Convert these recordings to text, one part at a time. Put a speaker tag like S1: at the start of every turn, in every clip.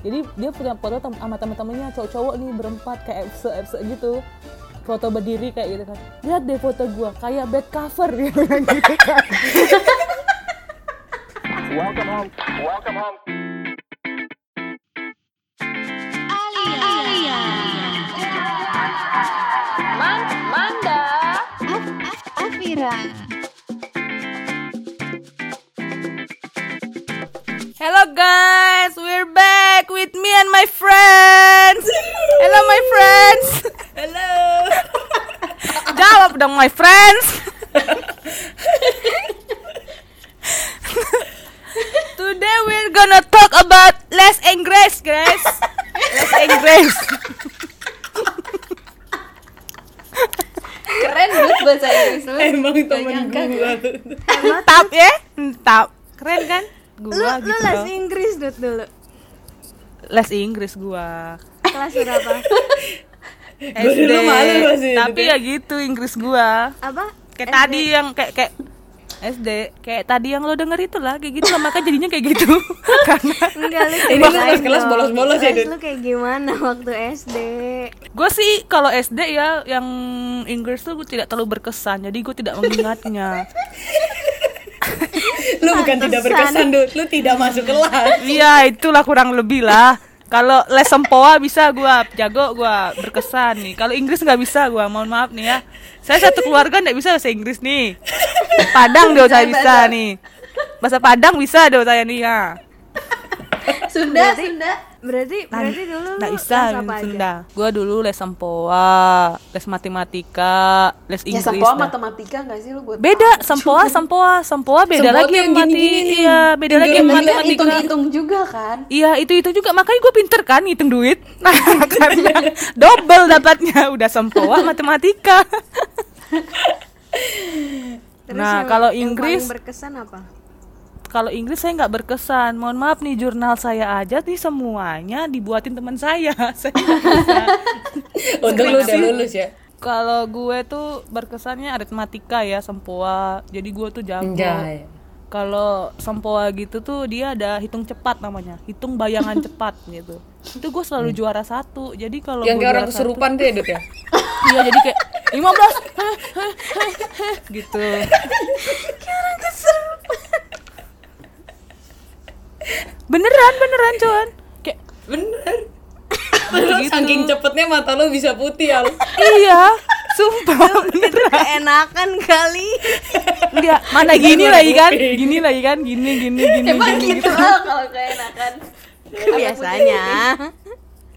S1: jadi dia punya foto tem- sama teman-temannya cowok-cowok nih berempat kayak FC FC gitu. Foto berdiri kayak gitu kan. Lihat deh foto gua kayak bed cover gitu kan.
S2: Welcome home. Welcome home.
S1: Hello with me and my friends. Hello my friends. Hello. Jawab dong my friends. Today we're gonna talk about less English, guys. Less English.
S3: Keren banget bahasa Inggris lu.
S4: Emang
S3: Gak
S4: temen gua.
S1: Entap ya, entap. Keren kan?
S5: lu
S1: Gua
S5: lu
S1: gitu.
S5: les Inggris dulu
S1: Les Inggris gua.
S5: kelas berapa
S1: SD.
S4: dulu malu loh sih,
S1: Tapi ya gitu Inggris gua.
S5: apa
S1: Kayak
S5: SD.
S1: tadi yang kayak kayak SD kayak tadi yang lo denger itu lah kayak gitu lah makanya jadinya kayak gitu karena
S5: enggak lu
S4: Ini lu kelas- kelas
S5: dong.
S4: bolos-bolos ya,
S5: lu kayak gimana waktu SD
S1: gue sih kalau SD ya yang Inggris tuh gue tidak terlalu berkesan jadi gue tidak mengingatnya
S4: Lu bukan tidak berkesan, Dut. Lu tidak masuk kelas.
S1: iya itulah kurang lebih lah. Kalau les sempoa bisa gua jago gua berkesan nih. Kalau Inggris nggak bisa gua mohon maaf nih ya. Saya satu keluarga nggak bisa bahasa Inggris nih. Padang dong saya bisa nih. Bahasa Padang bisa dong saya nih ya.
S3: Sunda, Sunda.
S5: Berarti berarti dulu lu
S1: nggak
S5: les
S1: bisa
S5: apa aja?
S1: Sunda. Gua dulu les sempoa les matematika les
S3: Ya
S1: Inggris.
S3: Sempoa
S1: dah.
S3: matematika gak sih lu buat
S1: beda. sempoa sempoa sempoa beda
S4: Sempoa
S1: lagi yang
S4: yang
S1: mati
S4: gini-gini.
S1: iya beda lagi yang matematika.
S3: hitung-hitung juga kan.
S1: Iya itu itu juga. Makanya gue pinter kan ngitung duit. Nah, karena double dapatnya. Udah sempoa matematika.
S5: Terus
S1: Nah,
S5: yang-
S1: kalau
S5: yang
S1: Inggris-
S5: paling berkesan apa
S1: kalau Inggris saya nggak berkesan. Mohon maaf nih jurnal saya aja nih semuanya dibuatin teman saya. Saya bisa.
S4: Untung lu udah lulus ya.
S1: kalau gue tuh berkesannya aritmatika ya sempoa. Jadi gue tuh jago.
S4: Anjay.
S1: kalau sempoa gitu tuh dia ada hitung cepat namanya. Hitung bayangan cepat gitu. Itu gue selalu juara satu. Jadi kalau
S4: Yang
S1: gue
S4: kayak orang
S1: satu-
S4: kesurupan tuh ya, Dut ya.
S1: iya jadi kayak 15 heh, heh, heh, heh, gitu beneran beneran cuan kayak
S4: Bener. Terus saking cepetnya mata lu bisa putih lu.
S1: iya sumpah beneran.
S5: enakan kali.
S1: Enggak mana gini lagi kan? Gini lagi kan? Gini gini gini
S3: Emang
S1: gini
S3: gitu loh kalau keenakan.
S5: biasanya.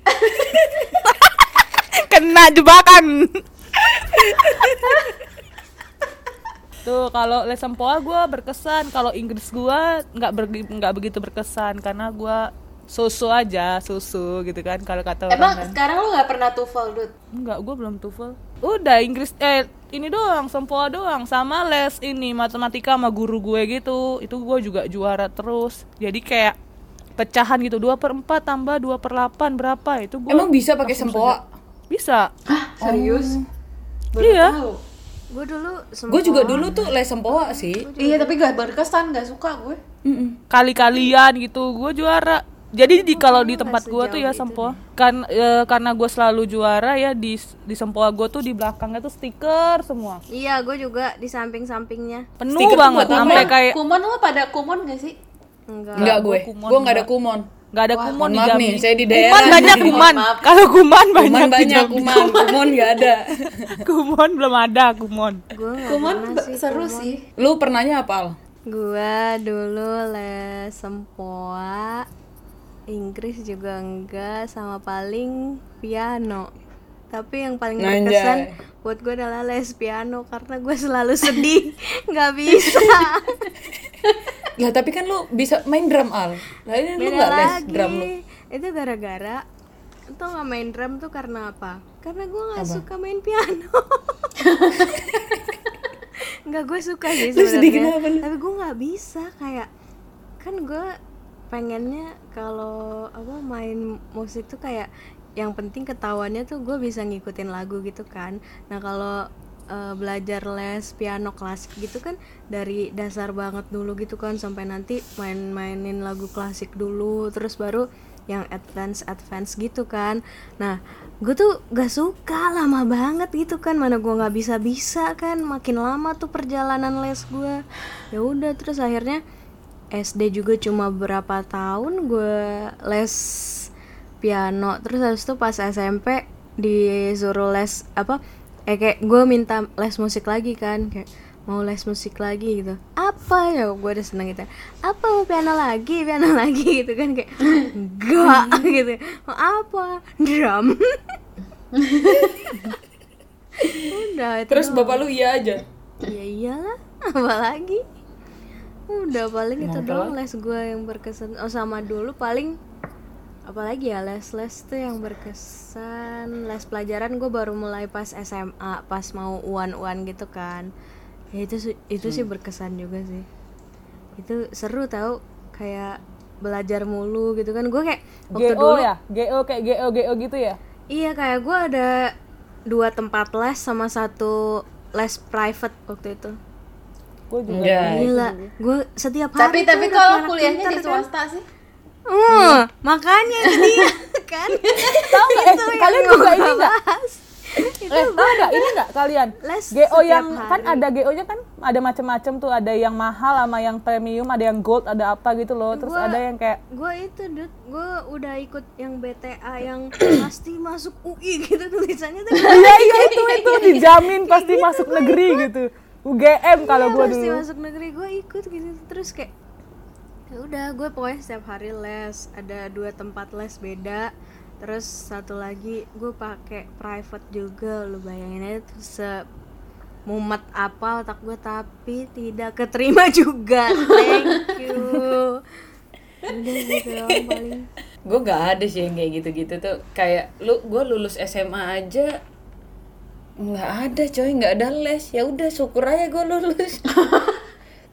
S1: kena jebakan tuh kalau les sempoa gue berkesan kalau Inggris gue nggak ber- nggak begitu berkesan karena gue susu aja susu gitu kan kalau kata orang
S3: Emang
S1: kan
S3: sekarang lu gak pernah TOEFL, Dut?
S1: Enggak, gue belum TOEFL. Udah Inggris eh ini doang, sempoa doang sama les ini matematika sama guru gue gitu. Itu gue juga juara terus. Jadi kayak pecahan gitu 2 per 4 tambah 2 per 8 berapa itu gue
S4: Emang bisa pakai sempoa?
S1: bisa
S3: Hah, serius? Baru
S1: Iya.
S3: tahu.
S5: Gue dulu semua
S4: Gue juga dulu tuh les sempoa sih.
S3: Iya, tapi gak berkesan, gak suka gue.
S1: kali-kalian gitu gue juara jadi di kalau di tempat gue tuh ya sempoa kan eh, karena gue selalu juara ya di di sempoa gue tuh di belakangnya tuh stiker semua
S5: iya gue juga di samping-sampingnya
S1: penuh
S4: Stiker tuh
S1: banget
S4: buat apa?
S1: sampai kayak
S3: Kumon lu pada kumon gak sih?
S5: enggak
S4: Enggak gue. Gue enggak ada kumon.
S1: Nggak ada
S3: Wah,
S1: kumon di Jambi.
S4: nih, saya di
S1: kuman
S4: daerah
S1: banyak
S4: nih.
S1: kuman kalau kuman banyak
S4: Kumon
S1: di
S4: banyak kuman, kumon enggak ada.
S1: kumon belum ada kumon
S5: gue nggak
S3: Kumon
S5: sih
S3: seru
S5: kumon.
S3: sih.
S4: Lu pernahnya apa? Al?
S5: gue dulu les sempoa Inggris juga enggak sama paling piano tapi yang paling berkesan buat gue adalah les piano karena gue selalu sedih nggak bisa
S4: Lah tapi kan lu bisa main drum Al. Lah ini lu
S5: beda
S4: enggak les drum lu.
S5: itu gara-gara itu nggak main drum tuh karena apa? Karena gue nggak suka main piano. Nggak gue suka sih sebenarnya. tapi gue nggak bisa kayak kan gue pengennya kalau apa main musik tuh kayak yang penting ketahuannya tuh gue bisa ngikutin lagu gitu kan. Nah kalau eh, belajar les piano klasik gitu kan dari dasar banget dulu gitu kan sampai nanti main-mainin lagu klasik dulu terus baru yang advance advance gitu kan. Nah gue tuh gak suka lama banget gitu kan mana gue nggak bisa bisa kan makin lama tuh perjalanan les gue ya udah terus akhirnya SD juga cuma berapa tahun gue les piano terus habis itu pas SMP disuruh les apa eh kayak gue minta les musik lagi kan kayak mau les musik lagi gitu. Apa ya? Gue udah seneng gitu. Apa mau piano lagi? Piano lagi gitu kan kayak enggak gitu. Mau apa? Drum. Udah itu
S4: Terus
S5: doang.
S4: bapak lu iya aja.
S5: ya iyalah apa lagi? Udah paling itu
S4: Mau apa
S5: doang les gue yang berkesan. Oh sama dulu paling apalagi ya les les tuh yang berkesan les pelajaran gue baru mulai pas SMA pas mau uan uan gitu kan ya itu itu sih berkesan juga sih itu seru tau kayak belajar mulu gitu kan gue kayak waktu
S1: GO
S5: dulu
S1: ya GO kayak GO GO gitu ya
S5: Iya kayak gue ada dua tempat les sama satu les private waktu itu.
S1: gue juga
S4: Iya.
S5: Gila, gue setiap
S3: Tapi
S5: hari
S3: tapi
S5: udah
S3: kalau kuliahnya di
S5: kan.
S3: swasta sih.
S5: Hmm, makanya itu dia kan.
S1: tahu nggak eh,
S5: Itu yang
S1: kalian juga ini
S5: gua
S1: nggak.
S5: Itu
S1: eh tahu nggak ini nggak kalian?
S5: Les
S1: GO yang kan
S5: hari.
S1: ada GO nya kan ada macam-macam tuh ada yang mahal sama yang premium ada yang gold ada apa gitu loh. Terus
S5: Gua-
S1: ada yang kayak
S5: gue itu dud gue udah ikut yang BTA yang pasti masuk UI gitu tulisannya tuh.
S1: Iya iya itu itu dijamin pasti masuk negeri gitu. UGM kalau
S5: Iya,
S1: gue
S5: pasti
S1: dulu.
S5: masuk negeri gue ikut gitu. Terus kayak ya udah gue pokoknya setiap hari les. Ada dua tempat les beda. Terus satu lagi gue pakai private juga lu bayangin aja tuh se mumet apa otak gue tapi tidak keterima juga. Thank you. Udah gitu doang paling.
S4: Gue gak ada sih yang kayak gitu-gitu tuh. Kayak lu gue lulus SMA aja nggak ada coy. Nggak ada les. Ya udah syukur aja gue lulus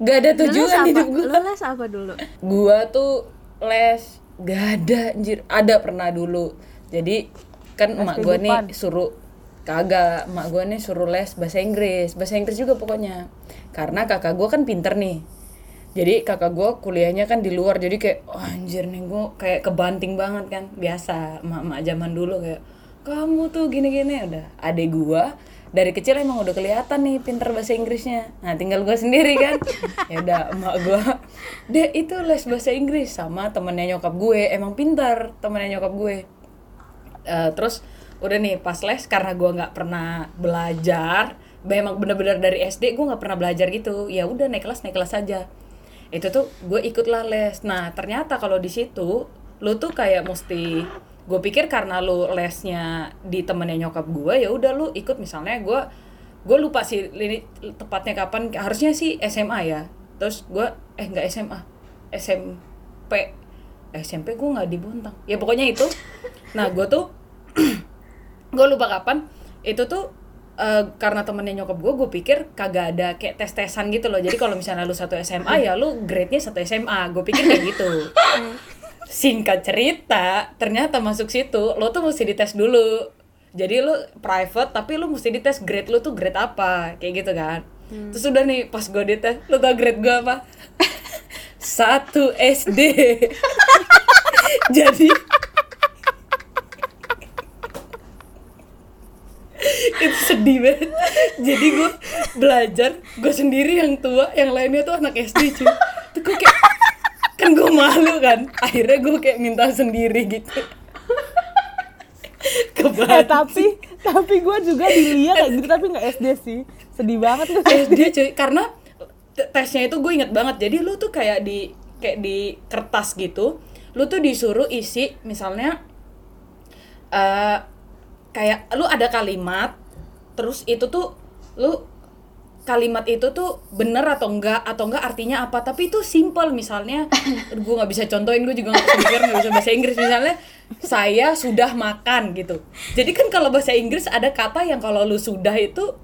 S4: gak ada
S5: les
S4: tujuan hidup gue
S5: Lu les apa dulu?
S4: gua tuh les. Gak ada anjir. Ada pernah dulu. Jadi kan emak gua nih suruh kagak emak gua nih suruh les bahasa Inggris. Bahasa Inggris juga pokoknya. Karena kakak gua kan pinter nih. Jadi kakak gua kuliahnya kan di luar. Jadi kayak "Oh, anjir nih gua kayak kebanting banget kan. Biasa emak-emak zaman dulu kayak kamu tuh gini-gini. Udah adek gua dari kecil emang udah kelihatan nih pinter bahasa Inggrisnya. Nah tinggal gua sendiri kan. Ya udah emak gua deh itu les bahasa Inggris. Sama temennya nyokap gue. Emang pintar temennya nyokap gue. Eh, terus udah nih pas les karena gua nggak pernah belajar memang bener-bener dari SD gue nggak pernah belajar gitu. Ya udah naik kelas naik kelas aja. Itu tuh gue ikutlah les. Nah ternyata kalau di situ lu tuh kayak mesti gue pikir karena lu lesnya di temennya nyokap gue ya udah lu ikut. Misalnya gue gue lupa sih ini tepatnya kapan. Harusnya sih SMA ya. Terus gue eh nggak SMA SMP SMP gue nggak di Bontang ya pokoknya itu. Nah gue tuh gue lupa kapan. Itu tuh eh, karena temennya nyokap gue gue pikir kagak ada kayak tes tesan gitu loh. Jadi kalau misalnya lu satu SMA ya lu grade nya satu SMA gue pikir kayak gitu singkat cerita ternyata masuk situ lo tuh mesti dites dulu. Jadi lu private tapi lu mesti dites grade lu tuh grade apa kayak gitu kan. Terus udah nih pas gue dites lu tau grade gue apa? Satu SD jadi itu sedih banget. Jadi gue belajar gue sendiri yang tua yang lainnya tuh anak SD cuy. Tuh gue kayak kan gue malu kan. Akhirnya gue kayak minta sendiri gitu.
S1: Eh, tapi tapi gue juga dilihat kayak gitu tapi nggak SD sih. Sedih banget tuh
S4: SD cuy. Karena te- tesnya itu gue inget banget. Jadi lu tuh kayak di kayak di kertas gitu lu tuh disuruh isi misalnya eh kayak lu ada kalimat terus itu tuh lu kalimat itu tuh bener atau enggak atau enggak artinya apa. Tapi itu simple misalnya gue nggak bisa contohin gue juga nggak bisa mikir nggak bisa bahasa Inggris. Misalnya saya sudah makan gitu. Jadi kan kalau bahasa Inggris ada kata yang kalau lu sudah itu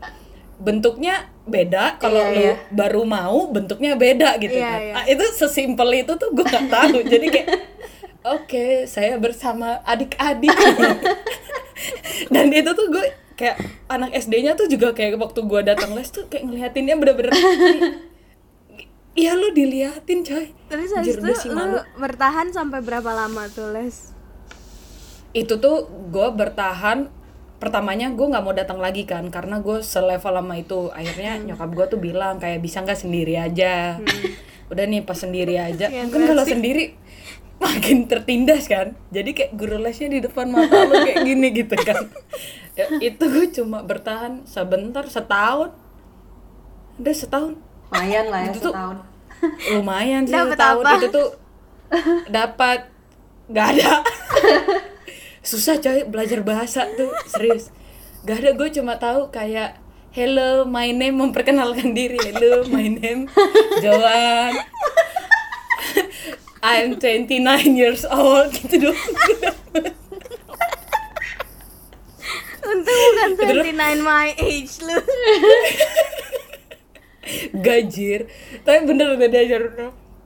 S4: bentuknya beda kalau
S5: Iya,
S4: lu
S5: iya.
S4: baru mau bentuknya beda gitu.
S5: Iya,
S4: kan
S5: iya.
S4: Ah, itu sesimpel itu tuh gue nggak tahu. Jadi kayak oke saya bersama adik-adik. Dan itu tuh gue kayak anak SD-nya tuh juga kayak waktu gue datang les tuh kayak ngeliatinnya bener-bener Iya lu diliatin coy.
S5: Terus habis itu lu
S4: malu.
S5: bertahan sampai berapa lama tuh les?
S4: itu tuh gue bertahan pertamanya gue nggak mau datang lagi kan karena gue selevel sama itu. Akhirnya nyokap gue tuh bilang kayak bisa nggak sendiri aja? Udah nih pas sendiri aja. Kan kalau sendiri makin tertindas kan. Jadi kayak guru lesnya di depan mata lu kayak gini gitu kan. Ya, itu gue cuma bertahan sebentar setahun. Udah setahun.
S3: Lumayan lah ya
S4: Itu tuh-
S3: setahun.
S4: lumayan sih
S5: Dapet
S4: setahun.
S5: apa?
S4: itu tuh dapat. Nggak ada. Susah coy belajar bahasa tuh serius. Gak ada gue cuma tahu kayak hello my name memperkenalkan diri. Hello my name Joan I'm 29 years old. Gitu dong.
S5: Untung bukan 29 my age lu.
S4: gajir. Tapi bener gak diajar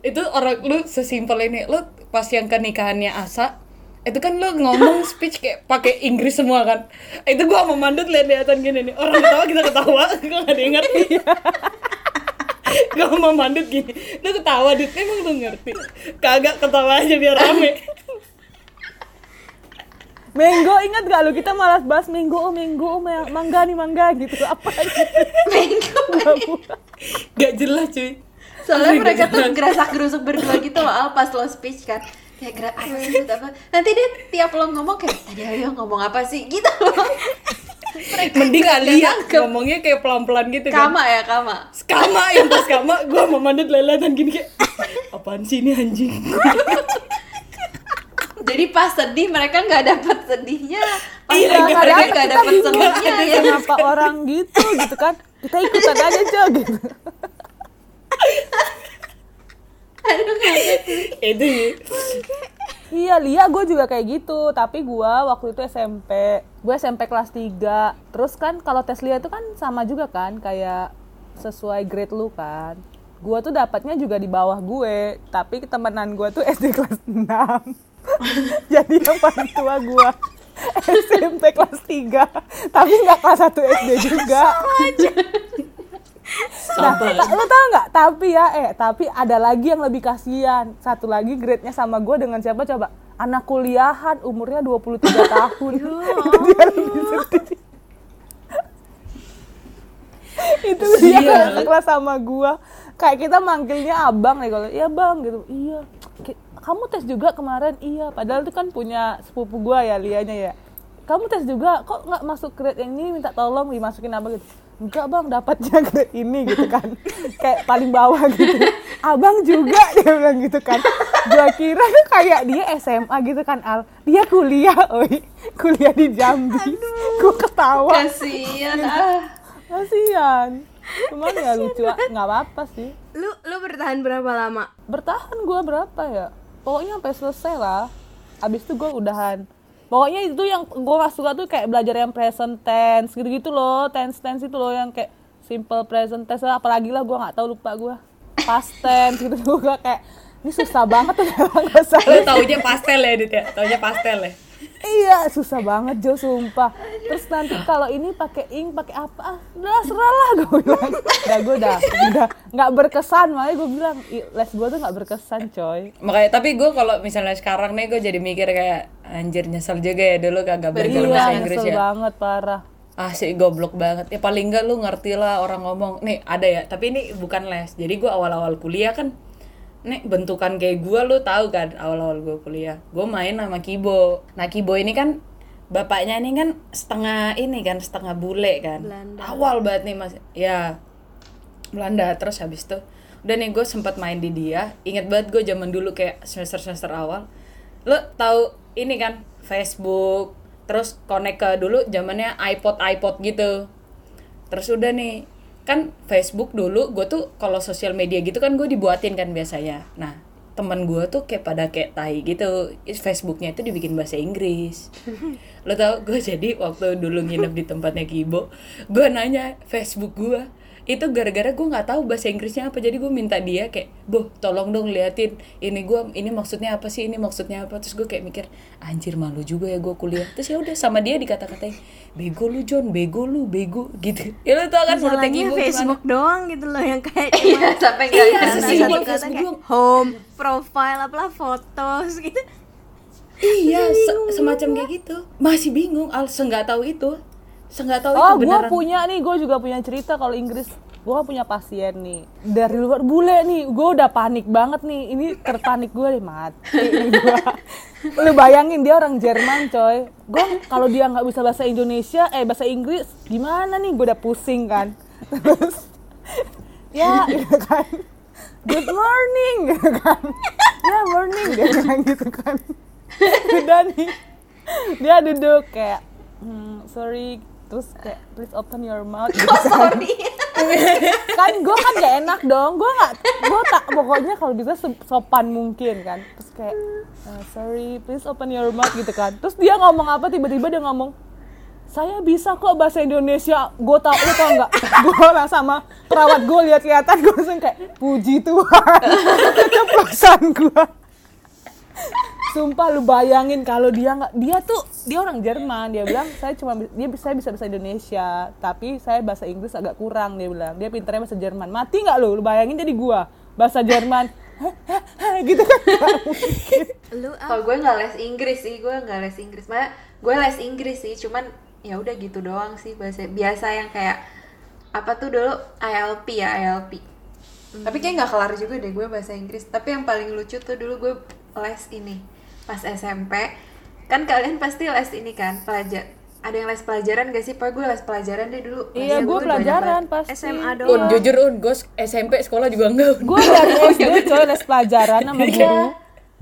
S4: itu orang lu sesimpel ini lu pas yang ke nikahannya Asa itu kan lu ngomong speech kayak pakai Inggris semua kan. Itu gua sama Mandut lihat-lihatan gini nih orang ketawa kita ketawa. Gua gak ada yang gua sama Mandut gini lu ketawa dit emang lu ngerti? Kagak ketawa aja biar rame.
S1: Menggo ingat gak lu? Kita malas bahas menggo oh menggo oh ma- mangga nih mangga gitu. Apa gitu.
S4: gak jelas cuy.
S3: Soalnya
S4: Asli,
S3: mereka
S4: gak
S3: tuh
S4: jelas.
S3: gerasak gerusuk berdua gitu loh Al pas lo speech kan kayak gerak apa apa? Nanti dia tiap lo ngomong kayak tadi ayo ngomong apa sih? Gitu. Loh
S4: mending
S3: Gak
S4: Alia
S3: nangkep.
S4: ngomongnya kayak pelan-pelan gitu kan.
S3: Kama ya kama.
S4: Skama yang pas skama gue sama Mandut lelatan gini kayak apaan sih ini anjing?
S3: Jadi pas sedih mereka nggak dapet sedihnya. Pas
S4: Iya,
S3: mereka
S4: nggak
S3: dapet senangnya
S1: aja
S3: ya.
S1: kenapa orang gitu gitu kan? Kita ikutan aja cok gitu
S3: aduh kaget
S4: itu
S1: Iya, Lia gue juga kayak gitu. Tapi gue waktu itu SMP. Gue SMP kelas 3. Terus kan kalau tes Lia itu kan sama juga kan. Kayak sesuai grade lu kan. Gue tuh dapatnya juga di bawah gue. Tapi temenan gue tuh SD kelas 6. Jadi yang paling tua gue. SMP kelas 3. Tapi nggak kelas 1 SD juga. Nah,
S4: Sabar.
S1: Ta- lu tau nggak? Tapi ya, eh, tapi ada lagi yang lebih kasihan. Satu lagi grade-nya sama gue dengan siapa coba? Anak kuliahan, umurnya 23 tahun. Itu dia lebih sedih. itu dia
S4: Sial.
S1: sekelas sama gua kayak kita manggilnya abang nih kalau iya bang gitu iya kamu tes juga kemarin iya padahal itu kan punya sepupu gua ya lianya ya kamu tes juga kok nggak masuk grade yang ini minta tolong dimasukin apa gitu enggak bang dapatnya grade ini gitu kan. Kayak paling bawah gitu. Abang juga dia bilang gitu kan. Gua kira tuh kayak dia SMA gitu kan al. Dia kuliah oi. Kuliah di Jambi. Gua ketawa.
S3: Kasian ah.
S1: Kasihan. Cuman ya lucu nggak apa-apa sih.
S5: Lu lu bertahan berapa lama?
S1: bertahan gua berapa ya? Pokoknya sampai selesai lah. Abis itu gua udahan pokoknya itu yang gua gak suka tuh kayak belajar yang present tense gitu-gitu loh. Tense tense itu loh yang kayak simple present tense. Lah apalagi lah gua nggak tahu lupa gua. Past tense gitu gua kayak ini susah banget tuh nggak usah
S4: Lu taunya pastel ya, Dit ya? Taunya pastel ya?
S1: Iya, susah banget Jo, sumpah. Terus nanti kalau ini pakai ink, pakai apa? Ah, udah serah lah gue bilang. Udah gue udah, udah nggak berkesan. Makanya gue bilang "Ih, les gue tuh nggak berkesan, coy.
S4: Makanya, tapi gue kalau misalnya sekarang nih, gue jadi mikir kayak, anjir nyesel juga ya dulu kagak belajar
S1: Iya,
S4: bahasa Inggris
S1: nyesel
S4: ya.
S1: banget parah.
S4: Ah sih goblok banget. Ya paling enggak lu ngerti lah orang ngomong. Nih ada ya, tapi ini bukan les. Jadi gue awal-awal kuliah kan, nih bentukan kayak gue lu tahu kan awal-awal gue kuliah. Gue main sama Kibo. Nah Kibo ini kan bapaknya ini kan setengah ini kan setengah bule kan.
S5: Belanda.
S4: Awal banget nih mas. Ya Belanda terus habis itu udah nih gue sempat main di dia. Ingat banget gue zaman dulu kayak semester semester awal. Lu tahu ini kan Facebook terus connect ke dulu zamannya iPod iPod gitu terus udah nih kan Facebook dulu gue tuh kalau sosial media gitu kan gue dibuatin kan biasanya. Nah teman gue tuh kayak pada kayak tai gitu. Facebooknya itu dibikin bahasa Inggris. Lo tau gue jadi waktu dulu nginep di tempatnya Kibo gue nanya Facebook gue itu gara-gara gue nggak tahu bahasa Inggrisnya apa. Jadi gue minta dia kayak boh tolong dong liatin. Ini gue ini maksudnya apa sih? Ini maksudnya apa? Terus gue kayak mikir anjir malu juga ya gue kuliah. Terus ya udah sama dia dikata-katain bego lu John. Bego lu bego. Gitu. Ya lo tau kan menurut
S5: Masalahnya
S4: Kibo gimana?
S5: Facebook doang gitu loh yang kayak
S3: iya sampai nggak
S5: Iya,
S3: ada.
S5: satu
S4: sesimpel Facebook
S5: kayak
S4: doang.
S5: home, profile, apalah fotos gitu.
S4: iya se- semacam kayak gitu. Masih bingung al nggak tahu itu nggak tahu
S1: Oh,
S4: itu
S1: gue
S4: beneran
S1: punya nih, gue juga punya cerita kalau Inggris. Gue punya pasien nih dari luar bule nih. Gue udah panik banget nih. Ini terpanik gue deh mati. Gua. Lu bayangin dia orang Jerman coy. Gue kalau dia nggak bisa bahasa Indonesia, eh bahasa Inggris, gimana nih? Gue udah pusing kan. Terus ya gitu kan. Good morning gitu kan. Ya morning dia kan gitu kan. Udah nih. Dia duduk kayak hmm, sorry terus kayak please open your mouth. Gitu kan. kan gue kan gak enak dong. Gue nggak gue tak pokoknya kalau bisa sopan mungkin kan. Terus kayak "Uh, sorry please open your mouth gitu kan. Terus dia ngomong apa? Tiba-tiba dia ngomong saya bisa kok bahasa Indonesia. Gue tau lu tau nggak? Gue lah sama perawat gue lihat-lihatan gue langsung kayak puji Tuhan. Keceplosan gue Sumpah lu bayangin kalau dia nggak dia tuh dia orang Jerman. Dia bilang saya cuma dia saya bisa bahasa Indonesia tapi saya bahasa Inggris agak kurang dia bilang. Dia pinternya bahasa Jerman. Mati nggak lu? Lu bayangin jadi gua bahasa Jerman. Gitu kan.
S5: Lu ah,
S3: Kalau gue nggak les Inggris sih, gue nggak les Inggris. Malah gue les Inggris sih, cuman ya udah gitu doang sih bahasa biasa yang kayak apa tuh dulu? ILP ya ILP. Tapi kayak nggak kelar juga deh gue bahasa Inggris. Tapi yang paling lucu tuh dulu gue les ini pas SMP. Kan kalian pasti les ini kan pelajar. Ada yang les pelajaran gak sih? Pak gue les pelajaran deh dulu.
S1: iya
S3: banyak
S1: pelajaran pasti
S5: SMA
S4: un
S5: doang
S4: jujur un gue SMP sekolah juga enggak Un.
S1: gue dari SD coy les pelajaran sama guru
S3: Iya.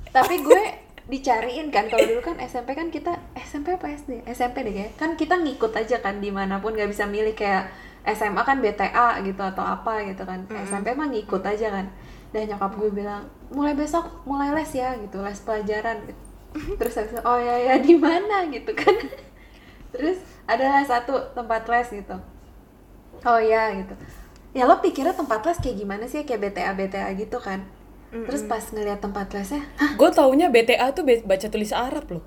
S3: Tapi gue dicariin kan kalau dulu kan SMP kan kita SMP apa SD? SMP deh kayak. Kan kita ngikut aja kan di mana pun nggak bisa milih kayak SMA kan BTA gitu atau apa gitu kan. SMP mah ngikut aja kan. Dan nyokap gue bilang mulai besok mulai les ya gitu les pelajaran. Gitu. Terus habis itu, oh ya ya di mana gitu kan. Terus ada satu tempat les gitu. Oh ya gitu. Ya lo pikirnya tempat les kayak gimana sih kayak BTA BTA gitu kan. Terus pas ngeliat tempat lesnya, hah
S4: gue taunya BTA tuh baca tulis Arab loh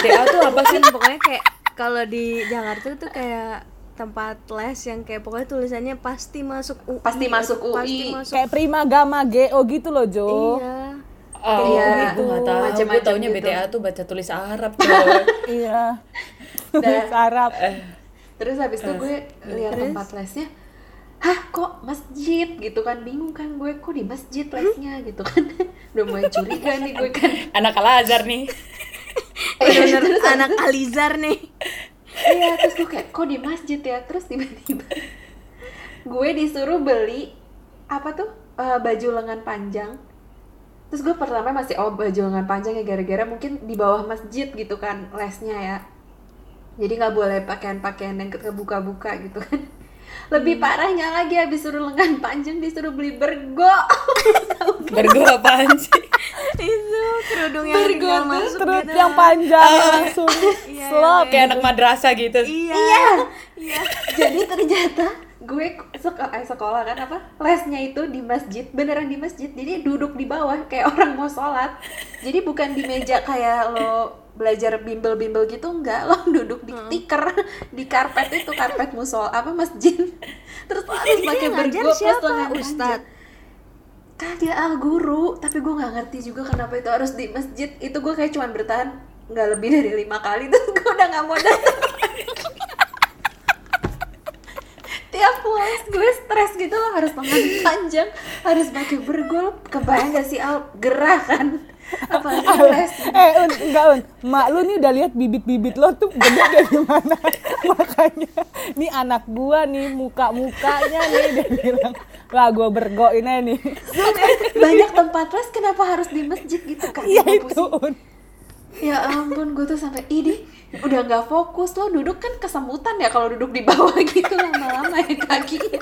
S4: BTA tuh apa sih
S5: pokoknya kayak kalau di Jakarta tuh kayak tempat les yang kayak pokoknya tulisannya pasti masuk UI
S3: Pasti masuk
S5: atau pasti
S3: UI.
S5: masuk
S1: kayak Prima Gama GO gitu loh Jo.
S5: Iya.
S4: Oh,
S3: Iya,
S4: gue nggak tahu. Gue
S3: macem-macem
S4: taunya
S3: gitu.
S4: BTA tuh baca tulis Arab
S1: iya.
S3: Dan-
S1: Arab.
S3: terus habis itu gue lihat tempat lesnya hah kok masjid? Gitu kan bingung kan gue kok di masjid lesnya? Gitu kan. Udah mulai curiga nih gue kan.
S4: Anak Al Azhar nih.
S5: bener anak Alizar nih
S3: iya terus gue kayak kok di masjid ya? Terus tiba-tiba gue disuruh beli apa tuh eh, baju lengan panjang. Terus gue pertama masih oh baju lengan panjang ya gara-gara mungkin di bawah masjid gitu kan lesnya ya. Jadi nggak boleh pakaian-pakaian yang kebuka-buka gitu kan lebih parahnya lagi habis suruh lengan panjang disuruh beli bergo.
S4: Bergo apaan sih?
S5: itu kerudung yang tinggal masuk
S1: terus
S5: gitu.
S1: yang panjang langsung slop.
S4: Kayak anak madrasah gitu.
S5: iya.
S3: iya. Jadi ternyata gue sek eh, sekolah kan apa lesnya itu di masjid beneran di masjid jadi duduk di bawah kayak orang mau sholat. Jadi bukan di meja kayak lo belajar bimbel-bimbel gitu enggak lo duduk di tikar di karpet itu karpet musol apa masjid. Terus lo harus pakai
S5: Yang ngajar
S3: bergo plus
S5: siapa? Ustadz?
S3: kagak ah guru. Tapi gue nggak ngerti juga kenapa itu harus di masjid. Itu gue kayak cuman bertahan nggak lebih dari lima kali terus gue udah nggak mau datang tiap les gue stres gitu loh harus lengan panjang harus pakai bergol kebayang gak sih al? Gerah kan? Apalagi les
S1: eh un enggak un. Mak lu nih udah lihat bibit-bibit lo tuh gede dari mana makanya nih anak gua nih muka mukanya nih dia bilang. Lah gua bergoin aja nih.
S3: Banyak tempat les kenapa harus di masjid gitu kan
S1: iya
S3: Gue
S1: itu
S3: pusing.
S1: un.
S3: Ya ampun, gue tuh sampai ini udah nggak fokus lo duduk kan kesemutan ya kalau duduk di bawah gitu lama-lama ya kakinya.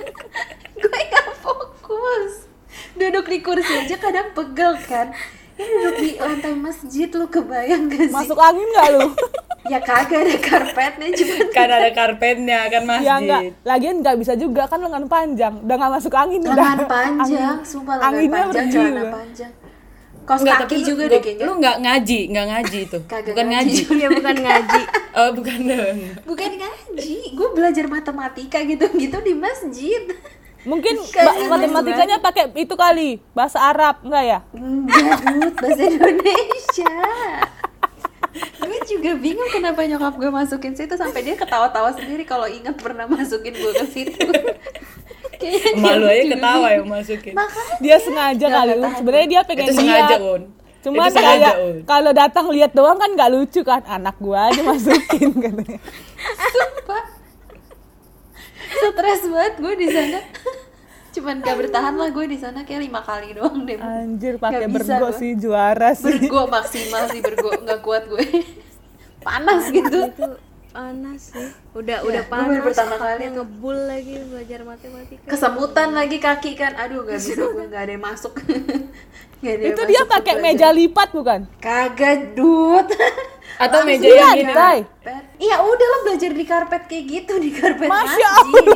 S3: gue nggak fokus. Duduk di kursi aja kadang pegel kan. Ini duduk di lantai masjid lu kebayang gak sih?
S1: masuk angin nggak lu
S3: Ya kagak ada karpetnya cuma
S4: Kan ada karpetnya kan masjid.
S1: ya enggak lagian nggak bisa juga kan lengan panjang udah nggak masuk angin udah
S3: lengan panjang,
S1: Angin-
S3: sumpah lengan
S1: anginnya
S3: panjang, celana
S1: udah.
S3: panjang. Kaos
S4: Enggak,
S3: kaki
S4: tapi
S3: juga
S4: lu,
S3: deh
S4: lu-
S3: kayaknya.
S4: Lu nggak ngaji, nggak ngaji itu.
S3: Kagak
S4: Bukan
S3: ngaji.
S4: ngaji.
S5: Iya bukan ngaji.
S4: Oh, bukan.
S3: Bukan ngaji, gue belajar matematika gitu-gitu di masjid.
S1: mungkin matematikanya pakai itu kali bahasa Arab enggak ya
S3: Enggak, bahasa Indonesia. gue juga bingung kenapa nyokap gue masukin situ sampai dia ketawa-tawa sendiri kalau ingat pernah masukin gue ke situ
S4: malu aja ketawa
S3: bingung.
S4: ya masukin
S1: Dia sengaja
S3: Nggak
S1: kali. Sebenarnya dia pengen
S4: itu sengaja
S1: lihat.
S4: un
S1: Cuma
S4: itu sengaja
S1: kalau datang lihat doang kan nggak lucu kan. Anak gua aja masukin katanya.
S3: Sumpah. Stres banget gue di sana. Cuman gak bertahan lah gue di sana kayak lima kali doang deh.
S1: Anjir pakai bergo sih juara sih.
S3: Bergo maksimal sih bergo nggak kuat gue. Panas gitu.
S5: itu panas sih udah
S3: Ya,
S5: udah panas
S3: pertama kali tuh.
S5: ngebul lagi belajar matematika
S3: Kesemutan lagi kaki kan. Aduh gak bisa gue nggak ada yang masuk. Gak ada yang
S1: Itu dia
S3: masuk
S1: pakai
S3: ke
S1: meja lipat bukan?
S3: Kagak dud.
S4: atau meja
S1: Iya,
S4: yang gini.
S3: Iya udah lah belajar di karpet kayak gitu di karpet
S1: Masya
S3: masjid.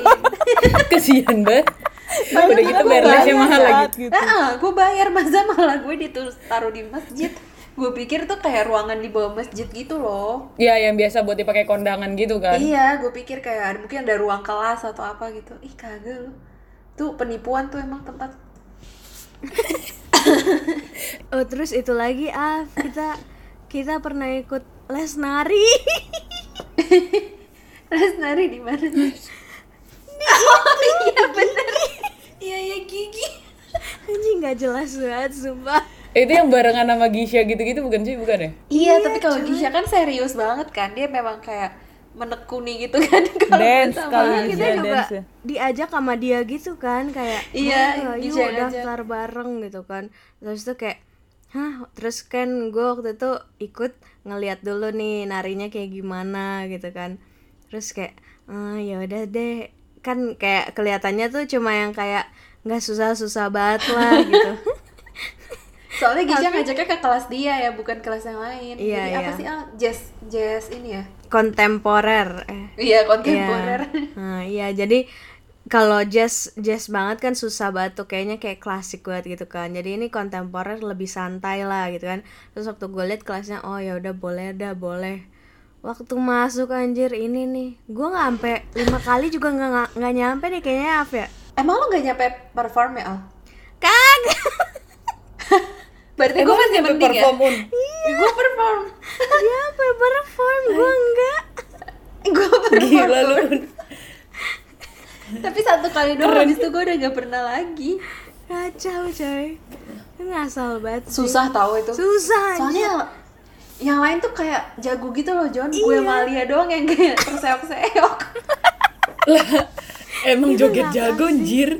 S4: kesian banget udah
S1: Padahal
S4: gitu bayar lesnya mahal lagi
S1: gitu.
S3: Ah, gue bayar masa malah gue ditulis taruh di masjid. Gue pikir tuh kayak ruangan di bawah masjid gitu loh.
S4: ya yang biasa buat dipakai kondangan gitu kan
S3: Iya, gue pikir kayak ada mungkin ada ruang kelas atau apa gitu. Ih kagak loh. Tuh penipuan tuh emang tempat.
S5: oh terus itu lagi ah kita kita pernah ikut les nari
S3: Les nari di mana? oh iya bener. Iya ya gigi.
S5: anjing nggak jelas banget sumpah
S4: itu yang barengan sama Gisha gitu-gitu bukan sih bukan ya
S3: Iya, tapi kalau Gisha kan serius banget kan. Dia memang kayak menekuni gitu kan kalau
S1: Dance
S3: sama
S1: kali
S3: kita.
S1: Gisha.
S5: juga
S1: dance ya.
S5: diajak sama dia gitu kan kayak
S3: Iya,
S5: "Ayo,
S3: Gisha
S5: yuk
S3: yang ngajak."
S5: daftar bareng gitu kan terus itu kayak hah terus kan gue waktu itu ikut ngeliat dulu nih narinya kayak gimana gitu kan terus kayak ah ya udah deh kan kayak kelihatannya tuh cuma yang kayak nggak susah-susah banget lah gitu
S3: Soalnya Gisha ngajaknya ke kelas dia ya, bukan kelas yang lain.
S5: Iya,
S3: Jadi apa
S5: iya.
S3: sih? Ah, jazz jazz ini ya.
S5: kontemporer eh
S3: Iya, kontemporer.
S5: Iya. Nah, iya jadi kalau jazz jazz banget kan susah banget tuh kayaknya kayak klasik banget gitu kan. Jadi ini kontemporer lebih santai lah gitu kan. Terus waktu gue liat kelasnya oh ya udah boleh dah boleh. Waktu masuk anjir ini nih, gue nggak sampai lima kali juga nggak nggak- nggak nyampe deh kayaknya apa ya?
S3: Emang lo gak nyampe perform ya, Al?
S5: Kagak.
S3: Berarti gue masih mending ya?
S4: perform un
S3: Gue perform.
S5: Nyampe perform gue enggak.
S3: Gue perform.
S4: gila lu.
S3: Tapi satu kali doang, habis itu gue udah gak pernah lagi.
S5: Kacau coy. Ngasal banget. sih.
S3: Susah tahu itu.
S5: Susah.
S3: Soalnya yang lain tuh kayak jago gitu loh, John. Gue
S5: Iya.
S3: Malia doang yang kayak terseok-seok.
S4: emang joget jago
S5: sih?
S4: anjir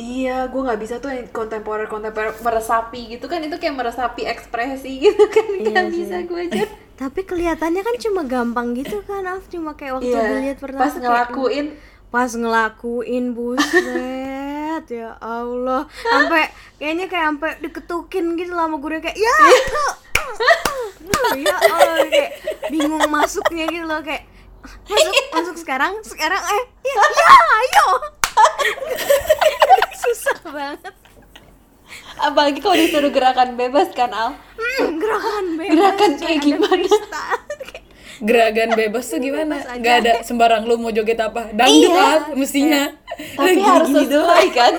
S3: Iya, gue nggak bisa tuh yang kontemporer kontemporer meresapi gitu kan. Itu kayak meresapi ekspresi gitu kan. Nggak
S5: Iya
S3: bisa gue aja.
S5: Tapi kelihatannya kan cuma gampang gitu kan, Af. Cuma kayak waktu
S3: Iya,
S5: dilihat pertama
S3: pas
S5: kayak,
S3: ngelakuin.
S5: Pas ngelakuin buset. Ya Allah. Sampai kayaknya kayak sampai diketukin gitu lah sama guru kayak ya ya Allah kayak bingung masuknya gitu loh kayak masuk masuk sekarang sekarang eh ya, ya ayo susah banget.
S3: Apalagi kalau disuruh gerakan bebas kan Al.
S5: Hmm, gerakan bebas
S3: Gerakan kayak gimana?
S4: gerakan bebas tuh gimana?
S5: Bebas
S4: nggak ada sembarang lu mau joget apa? Dangdut
S3: Iya.
S4: ah mestinya.
S3: Tapi harus sesuai kan?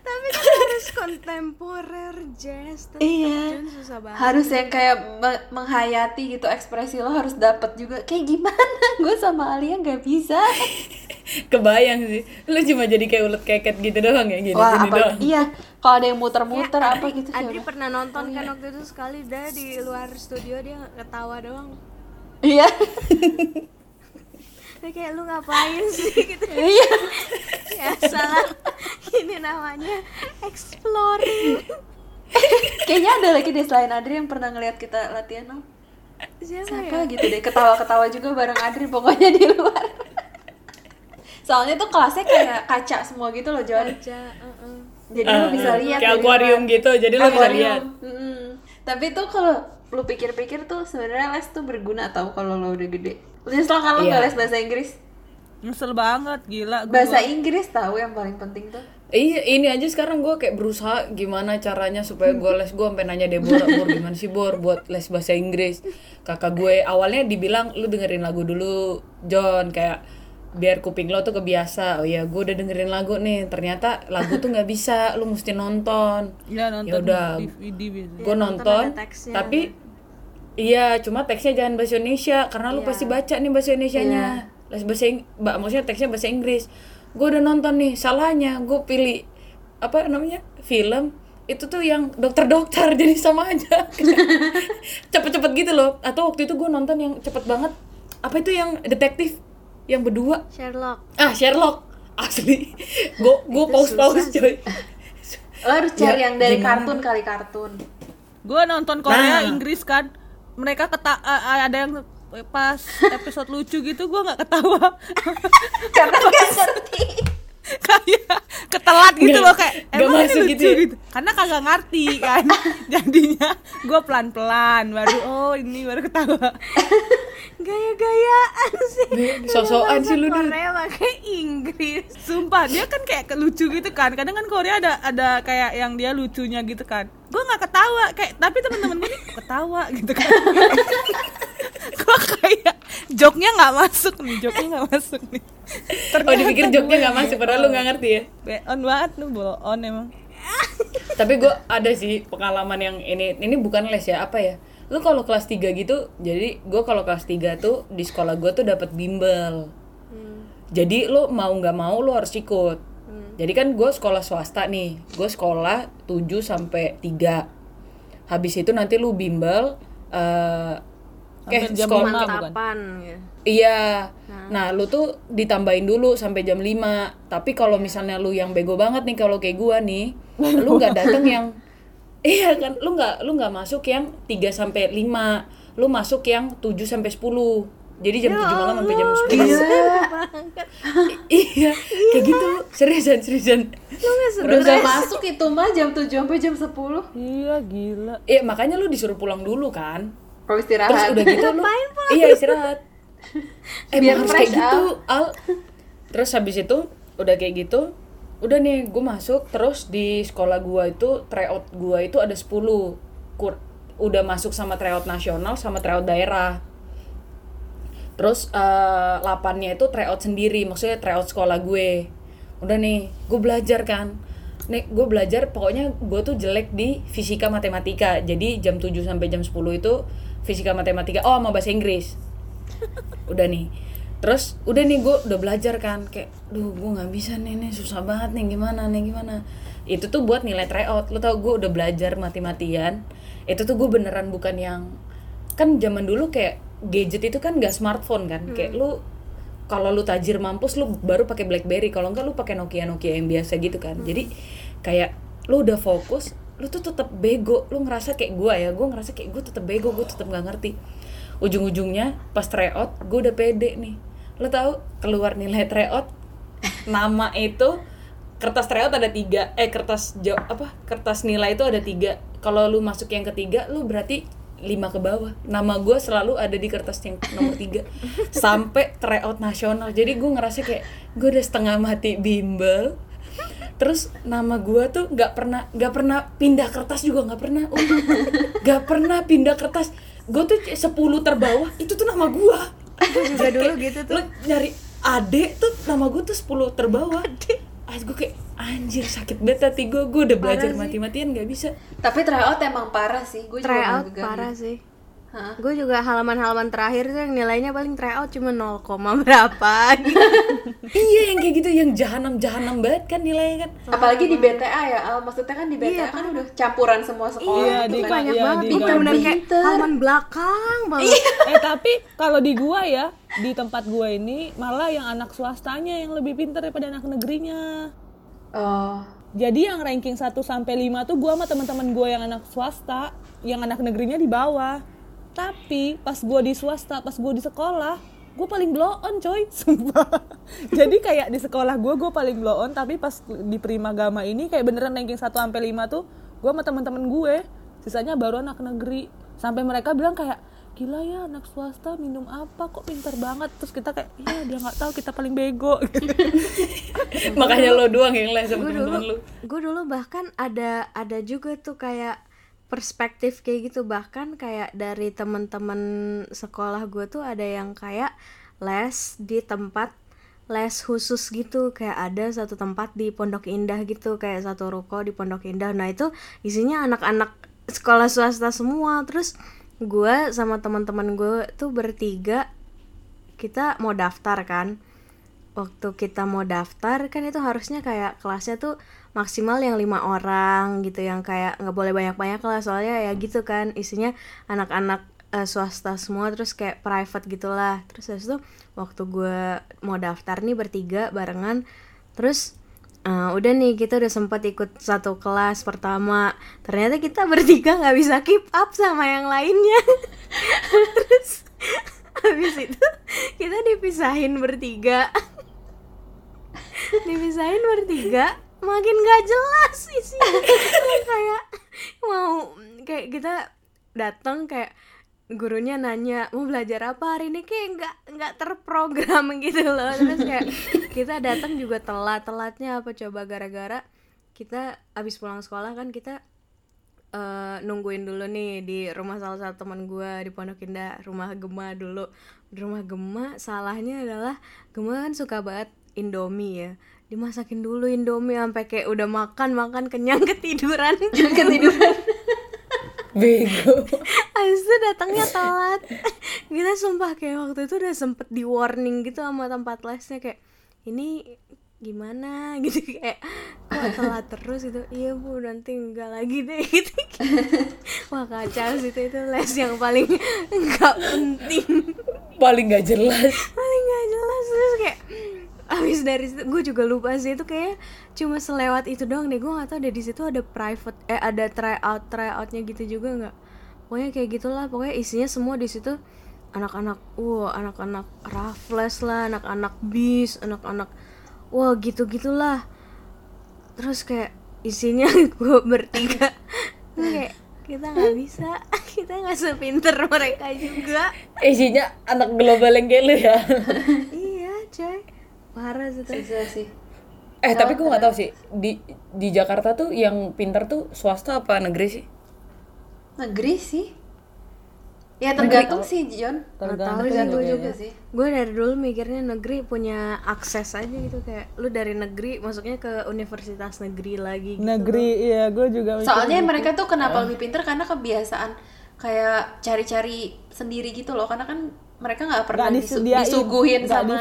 S5: tapi kan harus kontemporer jazz tetep,
S3: Iya.
S5: Susah banget.
S3: Harus yang kayak me- menghayati gitu ekspresi lo harus dapet juga. Kayak gimana? Gue sama Alia nggak bisa
S4: kebayang sih. Lu cuma jadi kayak ulet keket gitu doang ya gini,
S3: wah
S4: gini
S3: apa
S4: doang.
S3: iya. Kalau ada yang muter-muter apa gitu sih
S5: Adri pernah nonton kan waktu itu sekali dah di luar studio dia ketawa doang.
S3: Iya.
S5: Dia kayak lu ngapain sih? Gitu.
S3: Iya.
S5: Ya salah. Ini namanya exploring
S3: kayaknya ada lagi deh selain Adri yang pernah ngeliat kita latihan Al.
S5: siapa,
S3: siapa
S5: ya?
S3: gitu deh. Ketawa-ketawa juga bareng Adri pokoknya di luar soalnya tuh kelasnya kayak kaca semua gitu loh John.
S5: Aja uh-uh.
S3: jadi
S4: Ah,
S3: lu bisa lihat
S4: kayak akuarium gitu jadi lu bisa lihat.
S3: Tapi tuh kalau lu pikir-pikir tuh sebenarnya les tuh berguna tau kalau lo udah gede. Nyesel kan lo
S4: Iya.
S3: nggak les bahasa Inggris?
S1: Nyesel banget, gila gua.
S3: bahasa Inggris tahu yang paling penting tuh.
S4: Iya, ini aja sekarang gue kayak berusaha gimana caranya supaya gue les. Gue sampai nanya Deborah, Bor gimana sih Bor buat les bahasa Inggris. Kakak gue awalnya dibilang lu dengerin lagu dulu, John. Kayak biar kuping lo tuh kebiasa. Oh ya, gue udah dengerin lagu nih. Ternyata lagu tuh nggak bisa, lu mesti nonton.
S1: Ya nonton
S4: Yaudah.
S1: DVD biasanya.
S4: Gue
S5: nonton
S4: nonton, tapi Iya, cuma teksnya jangan bahasa Indonesia karena lu
S5: Iya.
S4: pasti baca nih bahasa Indonesianya. Les bahasa Ing- ba- maksudnya teksnya bahasa Inggris. Gue udah nonton nih, salahnya gue pilih apa namanya film itu tuh yang dokter-dokter jadi sama aja cepet-cepet gitu loh atau waktu itu gue nonton yang cepet banget apa itu yang detektif yang berdua
S5: Sherlock
S4: ah Sherlock asli gue gue pause pause coy
S3: Lo harus cari
S4: Ya,
S3: yang dari
S4: gimana?
S3: kartun kali kartun.
S1: Gue nonton Korea,
S4: Nah.
S1: Inggris kan, mereka keta a- ada yang pas episode lucu gitu gue nggak ketawa
S3: Karena gak ngerti.
S1: kayak ketelat gitu
S4: Nggak-
S1: loh kayak emang ini
S4: masuk
S1: lucu
S4: gitu ya?"
S1: gitu. Karena kagak ngerti kan. Jadinya gue pelan pelan baru oh ini baru ketawa.
S5: Gaya-gayaan sih.
S4: Sosokan sih lu.
S5: Korea pakai Inggris.
S1: Sumpah dia kan kayak lucu gitu kan. Kadang kan Korea ada ada kayak yang dia lucunya gitu kan. Gue nggak ketawa kayak tapi teman-teman gue nih ketawa gitu kan. Gue kayak joknya nggak masuk nih joknya nggak masuk nih.
S4: Oh dipikir joknya nggak masuk padahal lu nggak ngerti ya.
S1: On banget lu on emang.
S4: Tapi gue ada sih pengalaman yang ini ini bukan les ya apa ya? Lu kalau kelas 3 gitu jadi gue kalau kelas 3 tuh di sekolah gue tuh dapat bimbel. Jadi lu mau nggak mau lu harus ikut. Jadi kan gue sekolah swasta nih gue sekolah 7 sampai 3 habis itu nanti lu bimbel eh eh
S1: Sampai jam
S4: sekolah
S1: lima. bukan?
S5: Gitu.
S4: Iya. Nah, lu tuh ditambahin dulu sampai jam 5. Tapi kalau misalnya lu yang bego banget nih kalau kayak gua nih, lu nggak datang yang Iya kan, lu nggak lu nggak masuk yang 3 sampai 5. Lu masuk yang 7 sampai 10. Jadi jam 7 malam sampai jam 10.
S3: Iya.
S4: iya, kayak gitu. Seriusan, seriusan.
S3: Udah gak masuk itu mah jam 7 sampai jam 10.
S1: iya gila
S4: Iya, makanya lu disuruh pulang dulu kan.
S3: Kalau
S4: Terus
S3: istirahat.
S4: udah gitu lu Iya istirahat. Emang
S3: Biar
S4: harus kayak gitu Al. Terus habis itu Udah kayak gitu Udah nih gue masuk Terus di sekolah gua itu Tryout gua itu ada 10 Kur Udah masuk sama tryout nasional Sama tryout daerah. Terus eh 8-nya itu tryout sendiri Maksudnya tryout sekolah gue. Udah nih Gue belajar kan. Nih gue belajar pokoknya gue tuh jelek di fisika matematika. Jadi jam 7 sampai jam 10 itu fisika matematika. Oh sama bahasa Inggris. Udah nih. Terus udah nih gue udah belajar kan. Kayak duh gue nggak bisa nih, nih. Susah banget nih. Gimana nih gimana? Itu tuh buat nilai tryout. Lo tau gue udah belajar mati-matian Itu tuh gue beneran bukan yang Kan zaman dulu kayak gadget itu kan gak smartphone kan. Kayak lu kalau lu tajir mampus lu baru pakai BlackBerry. Kalau enggak lu pakai Nokia Nokia yang biasa gitu kan. Jadi kayak lu udah fokus lu tuh tetap bego. Lu ngerasa kayak gua ya. Gua ngerasa kayak gua tetap bego gua tetap nggak ngerti. Ujung-ujungnya pas tryout gua udah pede nih. Lu tahu keluar nilai tryout nama itu kertas tryout ada tiga. Eh kertas jo apa kertas nilai itu ada tiga. Kalau lu masuk yang ketiga lu berarti lima ke bawah. Nama gue selalu ada di kertas yang nomor tiga. Sampai tryout nasional. Jadi gue ngerasa kayak gue udah setengah mati bimbel terus nama gue tuh nggak pernah nggak pernah pindah kertas juga nggak pernah nggak pernah pindah kertas. Gue tuh 10 terbawah itu tuh nama gue
S5: juga dulu gitu tuh.
S4: lu nyari ade tuh nama gue tuh 10 terbawah. Ah gue kayak anjir sakit banget hati gue gue udah belajar mati-matian nggak bisa.
S3: Tapi tryout emang parah sih. Gue juga
S5: tryout
S3: juga
S5: parah sih
S3: Hah?
S5: gue juga halaman-halaman terakhir tuh yang nilainya paling tryout cuma 0, berapa gitu.
S4: iya yang kayak gitu yang jahanam jahanam banget kan nilainya kan
S3: Apalagi di BTA ya, Al. Maksudnya kan di BTA
S5: Iya,
S3: kan udah campuran semua sekolah
S1: Iya,
S3: gitu
S1: di-
S3: kan.
S5: banyak
S1: iya,
S5: banget
S1: di-
S5: bener-bener kayak
S3: Pinter.
S5: halaman belakang banget
S1: eh tapi kalau di gua ya di tempat gua ini malah yang anak swastanya yang lebih pintar daripada anak negerinya
S3: Oh.
S1: jadi yang ranking 1 sampai 5 tuh gua sama teman-teman gua yang anak swasta yang anak negerinya di bawah tapi pas gua di swasta pas gua di sekolah gue paling blow on coy. Sumpah. Jadi kayak di sekolah gue gue paling blow on. Tapi pas di Primagama ini kayak beneran ranking 1 sampai 5 tuh gue sama teman-teman gue sisanya baru anak negeri. Sampai mereka bilang kayak gila ya anak swasta minum apa? Kok pinter banget? Terus kita kayak iya dia nggak tahu kita paling bego.
S4: Makanya lo doang yang les sama
S5: gue
S4: temen-temen lu.
S5: gue dulu bahkan ada ada juga tuh kayak perspektif kayak gitu. Bahkan kayak dari teman-teman sekolah gue tuh ada yang kayak les di tempat les khusus gitu. Kayak ada satu tempat di Pondok Indah gitu kayak satu ruko di Pondok Indah. Nah itu isinya anak-anak sekolah swasta semua. Terus gue sama teman-teman gue tuh bertiga kita mau daftar kan waktu kita mau daftar kan itu harusnya kayak kelasnya tuh maksimal yang lima orang gitu yang kayak nggak boleh banyak-banyak lah. Soalnya ya gitu kan isinya anak-anak eh, swasta semua terus kayak private gitulah. Terus habis itu waktu gue mau daftar nih bertiga barengan terus eh, udah nih kita udah sempat ikut satu kelas pertama. Ternyata kita bertiga nggak bisa keep up sama yang lainnya. Terus habis itu kita dipisahin bertiga dipisahin bertiga makin gak jelas isinya. Kayak mau kayak kita datang kayak gurunya nanya mau belajar apa hari ini? Kayak nggak nggak terprogram gitu loh. Terus kayak kita datang juga telat telatnya apa coba gara-gara kita abis pulang sekolah kan kita eh, nungguin dulu nih di rumah salah satu teman gue di Pondok Indah rumah Gema dulu. Di rumah Gema salahnya adalah Gema kan suka banget Indomie ya. Dimasakin dulu Indomie sampai kayak udah makan makan kenyang ketiduran. Ketiduran.
S4: Bego.
S5: Habis itu datangnya telat. Kita sumpah kayak waktu itu udah sempet di warning gitu sama tempat lesnya kayak Ini gimana? Gitu kayak kok telat terus? Gitu. Iya bu nanti enggak lagi deh. Gitu wah kacau sih itu itu les yang paling enggak penting.
S4: Paling gak jelas.
S5: paling nggak jelas terus kayak abis dari situ gue juga lupa sih itu kayak cuma selewat itu doang deh. Gue nggak tahu deh di situ ada private eh ada try out try outnya gitu juga nggak? Pokoknya kayak gitulah pokoknya isinya semua di situ anak-anak wah anak-anak raffles lah anak-anak bis anak-anak wah gitu gitulah terus kayak isinya gue bertiga. Kayak kita nggak bisa kita nggak sepinter mereka juga.
S4: Isinya anak global yang kayak lu ya.
S5: iya coy parah sih
S3: sih.
S4: Eh tapi gue nggak tahu sih di di Jakarta tuh yang pintar tuh swasta apa negeri sih?
S3: Negeri sih. Ya tergantung sih, John.
S4: Tergantung
S5: sih
S3: Tergantung
S5: gue
S3: juga sih.
S5: gue dari dulu mikirnya negeri punya akses aja gitu kayak lu dari negeri masuknya ke universitas negeri lagi gitu.
S1: negeri iya gue juga mikir
S3: Soalnya
S1: gitu.
S3: mereka tuh kenapa lebih pinter karena kebiasaan kayak cari-cari sendiri gitu loh. Karena kan mereka nggak pernah disu-
S1: disediain
S3: disuguhin sama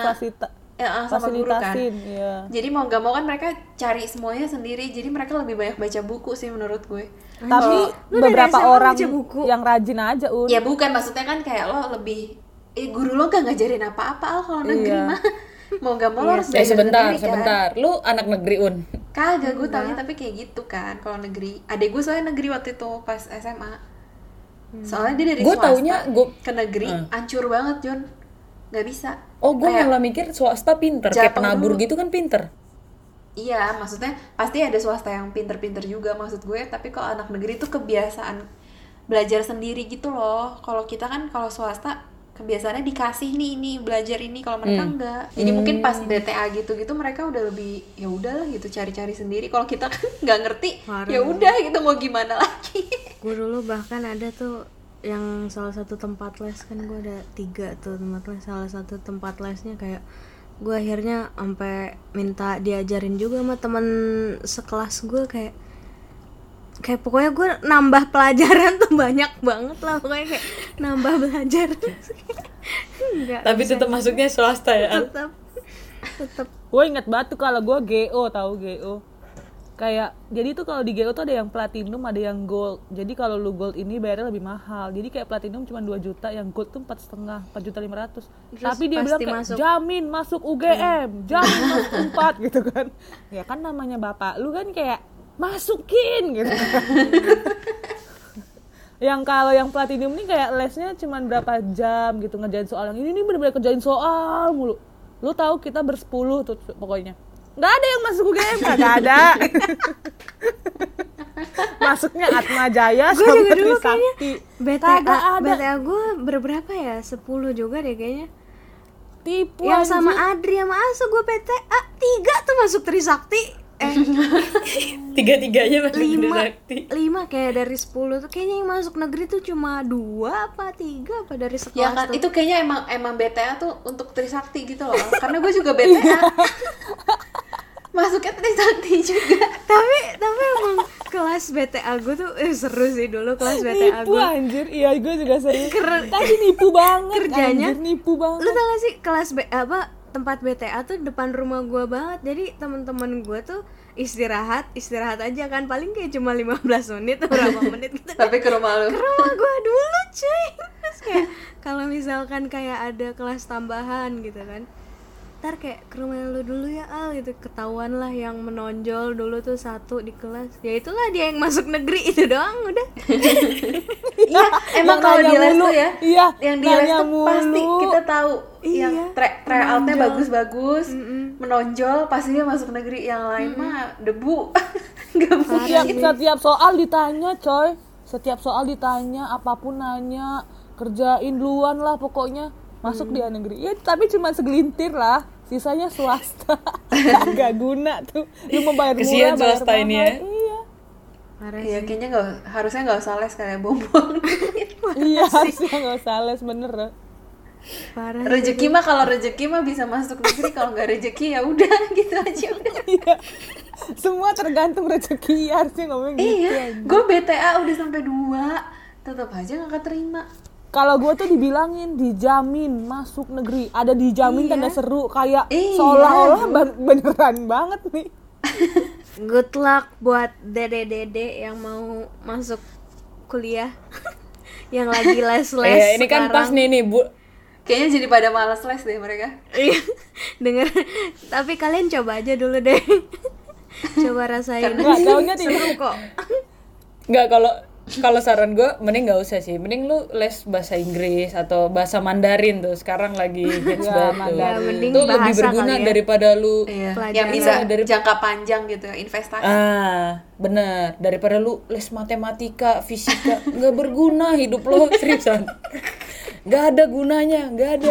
S3: eh, ah, sama guru kan.
S1: iya
S3: Jadi mau nggak mau kan mereka cari semuanya sendiri. Jadi mereka lebih banyak baca buku sih menurut gue.
S1: tapi
S5: dari
S1: beberapa orang
S5: buku?
S1: yang rajin aja un
S3: Ya bukan maksudnya kan kayak lo lebih eh guru lo gak ngajarin apa-apa al kalau negeri
S1: Iya.
S3: mah mau gak mau lo harus
S4: Eh
S3: belajar
S4: sebentar,
S3: sendiri, kan.
S4: sebentar. Lu anak negeri un.
S3: Kagak gue taunya tapi kayak gitu kan kalau negeri. Adek gue soalnya negeri waktu itu pas SMA. Soalnya dia dari
S4: Gue
S3: swasta
S4: taunya gue
S3: ke negeri hancur banget John. Gak bisa.
S4: Oh, gue
S3: Kayak-
S4: malah mikir swasta pinter, kayak penabur
S3: dulu.
S4: gitu kan pinter.
S3: Iya, maksudnya pasti ada swasta yang pinter-pinter juga maksud gue. Tapi kalau anak negeri tuh kebiasaan belajar sendiri gitu loh. Kalau kita kan kalau swasta kebiasaannya dikasih nih ini belajar ini kalau mereka enggak. Jadi mungkin pas BTA gitu-gitu mereka udah lebih ya udahlah gitu cari-cari sendiri. Kalau kita kan nggak ngerti, ya udah gitu mau gimana lagi.
S5: gue dulu bahkan ada tuh yang salah satu tempat les kan gue ada tiga tuh tempat les. Salah satu tempat lesnya kayak gue akhirnya sampai minta diajarin juga sama teman sekelas gue kayak kayak pokoknya gue nambah pelajaran tuh banyak banget lah pokoknya kayak nambah belajar. Enggak
S4: Tapi tetap masuknya swasta ya.
S5: Tetap tetap
S1: gue inget banget tuh kalau gue GO tahu GO kayak jadi tuh kalau di GO tuh ada yang platinum ada yang gold. Jadi kalau lu gold ini bayarnya lebih mahal. Jadi kayak platinum cuma 2 juta yang gold tuh empat setengah empat juta lima ratus. Tapi dia bilang kayak
S5: masuk.
S1: jamin masuk UGM jamin masuk empat gitu kan. Ya kan namanya bapak lu kan kayak masukin gitu kan. yang kalau yang platinum ini kayak lesnya cuma berapa jam gitu ngerjain soal yang ini nih bener-bener kerjain soal mulu. Lu tahu kita bersepuluh tuh pokoknya nggak ada yang masuk UGM kagak ada. Masuknya Atma Jaya
S5: gue
S1: sama
S5: juga dulu kayaknya
S1: Trisakti
S5: BTA
S1: ada.
S5: BTA gue berberapa ya? 10 juga deh kayaknya.
S1: Tipu
S5: yang
S1: anjing.
S5: sama Adri sama Asu gue PTA tiga tuh masuk Trisakti eh.
S4: Tiga-tiganya masuk
S5: lima.
S4: Trisakti.
S5: lima kayak dari 10 tuh. Kayaknya yang masuk negeri tuh cuma dua apa tiga apa dari sekelas
S3: ya kan
S5: tuh.
S3: itu kayaknya emang emang BTA tuh untuk Trisakti gitu loh. Karena gue juga BTA. Masuknya Trisakti juga.
S5: tapi tapi emang kelas BTA gue tuh eh, seru sih dulu kelas BTA
S4: nipu
S5: gue
S4: anjir. Iya gue juga sering
S5: Keren.
S4: tapi nipu banget
S5: Kerjanya-
S4: anjir, nipu banget.
S5: Lu tau gak sih kelas B apa tempat BTA tuh depan rumah gue banget. Jadi teman-teman gue tuh istirahat istirahat aja kan. Paling kayak cuma 15 menit atau berapa menit gitu.
S3: Tapi ke rumah lu.
S5: ke rumah gue dulu cuy. Terus kayak kalau misalkan kayak ada kelas tambahan gitu kan ntar kayak ke rumah lu dulu ya Al gitu. Ketahuan lah yang menonjol dulu tuh satu di kelas. Ya itulah dia yang masuk negeri itu doang udah.
S3: Iya, emang kalau di les tuh ya,
S4: Iya,
S3: yang di les tuh pasti
S4: mulu.
S3: kita tahu
S5: Iya,
S3: yang tra tryoutnya
S5: menonjol.
S3: bagus-bagus, menonjol, pasti dia masuk negeri. Yang lain mah debu, nggak
S4: setiap
S3: mungkin.
S4: setiap soal ditanya coy. Setiap soal ditanya apa pun nanya kerjain duluan lah pokoknya masuk dia negeri. Ya tapi cuma segelintir lah. Sisanya swasta. Nggak guna tuh. Lu mau bayar Kesian murah bayar swasta ini
S3: ya.
S4: iya.
S5: Parah
S3: Iya,
S5: sih.
S3: kayaknya nggak harusnya nggak usah les kayak bumbung.
S4: iya harusnya nggak usah les bener.
S5: Parah
S3: rezeki mah kalau rezeki mah bisa masuk negeri, kalau nggak rezeki ya udah gitu aja. udah.
S4: iya. Semua tergantung rezeki harusnya ngomong gitu
S3: Iya, gue BTA udah sampai dua, tetap aja nggak keterima.
S4: Kalau gue tuh dibilangin dijamin masuk negeri ada dijamin tanda seru kayak
S3: Iya,
S4: seolah-olah beneran banget nih
S5: good luck buat dede-dede yang mau masuk kuliah yang lagi les-les
S4: Eh, ini kan pas nih nih bu
S3: Kayaknya jadi pada malas les deh mereka.
S5: Iya, denger. Tapi kalian coba aja dulu deh. coba rasain.
S4: Nggak, taunya di-
S5: Seru kok.
S4: nggak kalau kalau saran gue mending nggak usah sih. Mending lu les bahasa Inggris atau bahasa Mandarin tuh. Sekarang lagi hits
S5: Ya,
S4: banget tuh.
S5: Ya,
S4: itu lebih berguna
S5: ya.
S4: daripada lu
S3: Iya, yang bisa
S4: Dari-
S3: jangka panjang gitu, investasi.
S4: ah bener. Daripada lu les matematika fisika nggak berguna hidup lo seriusan. Nggak ada gunanya nggak ada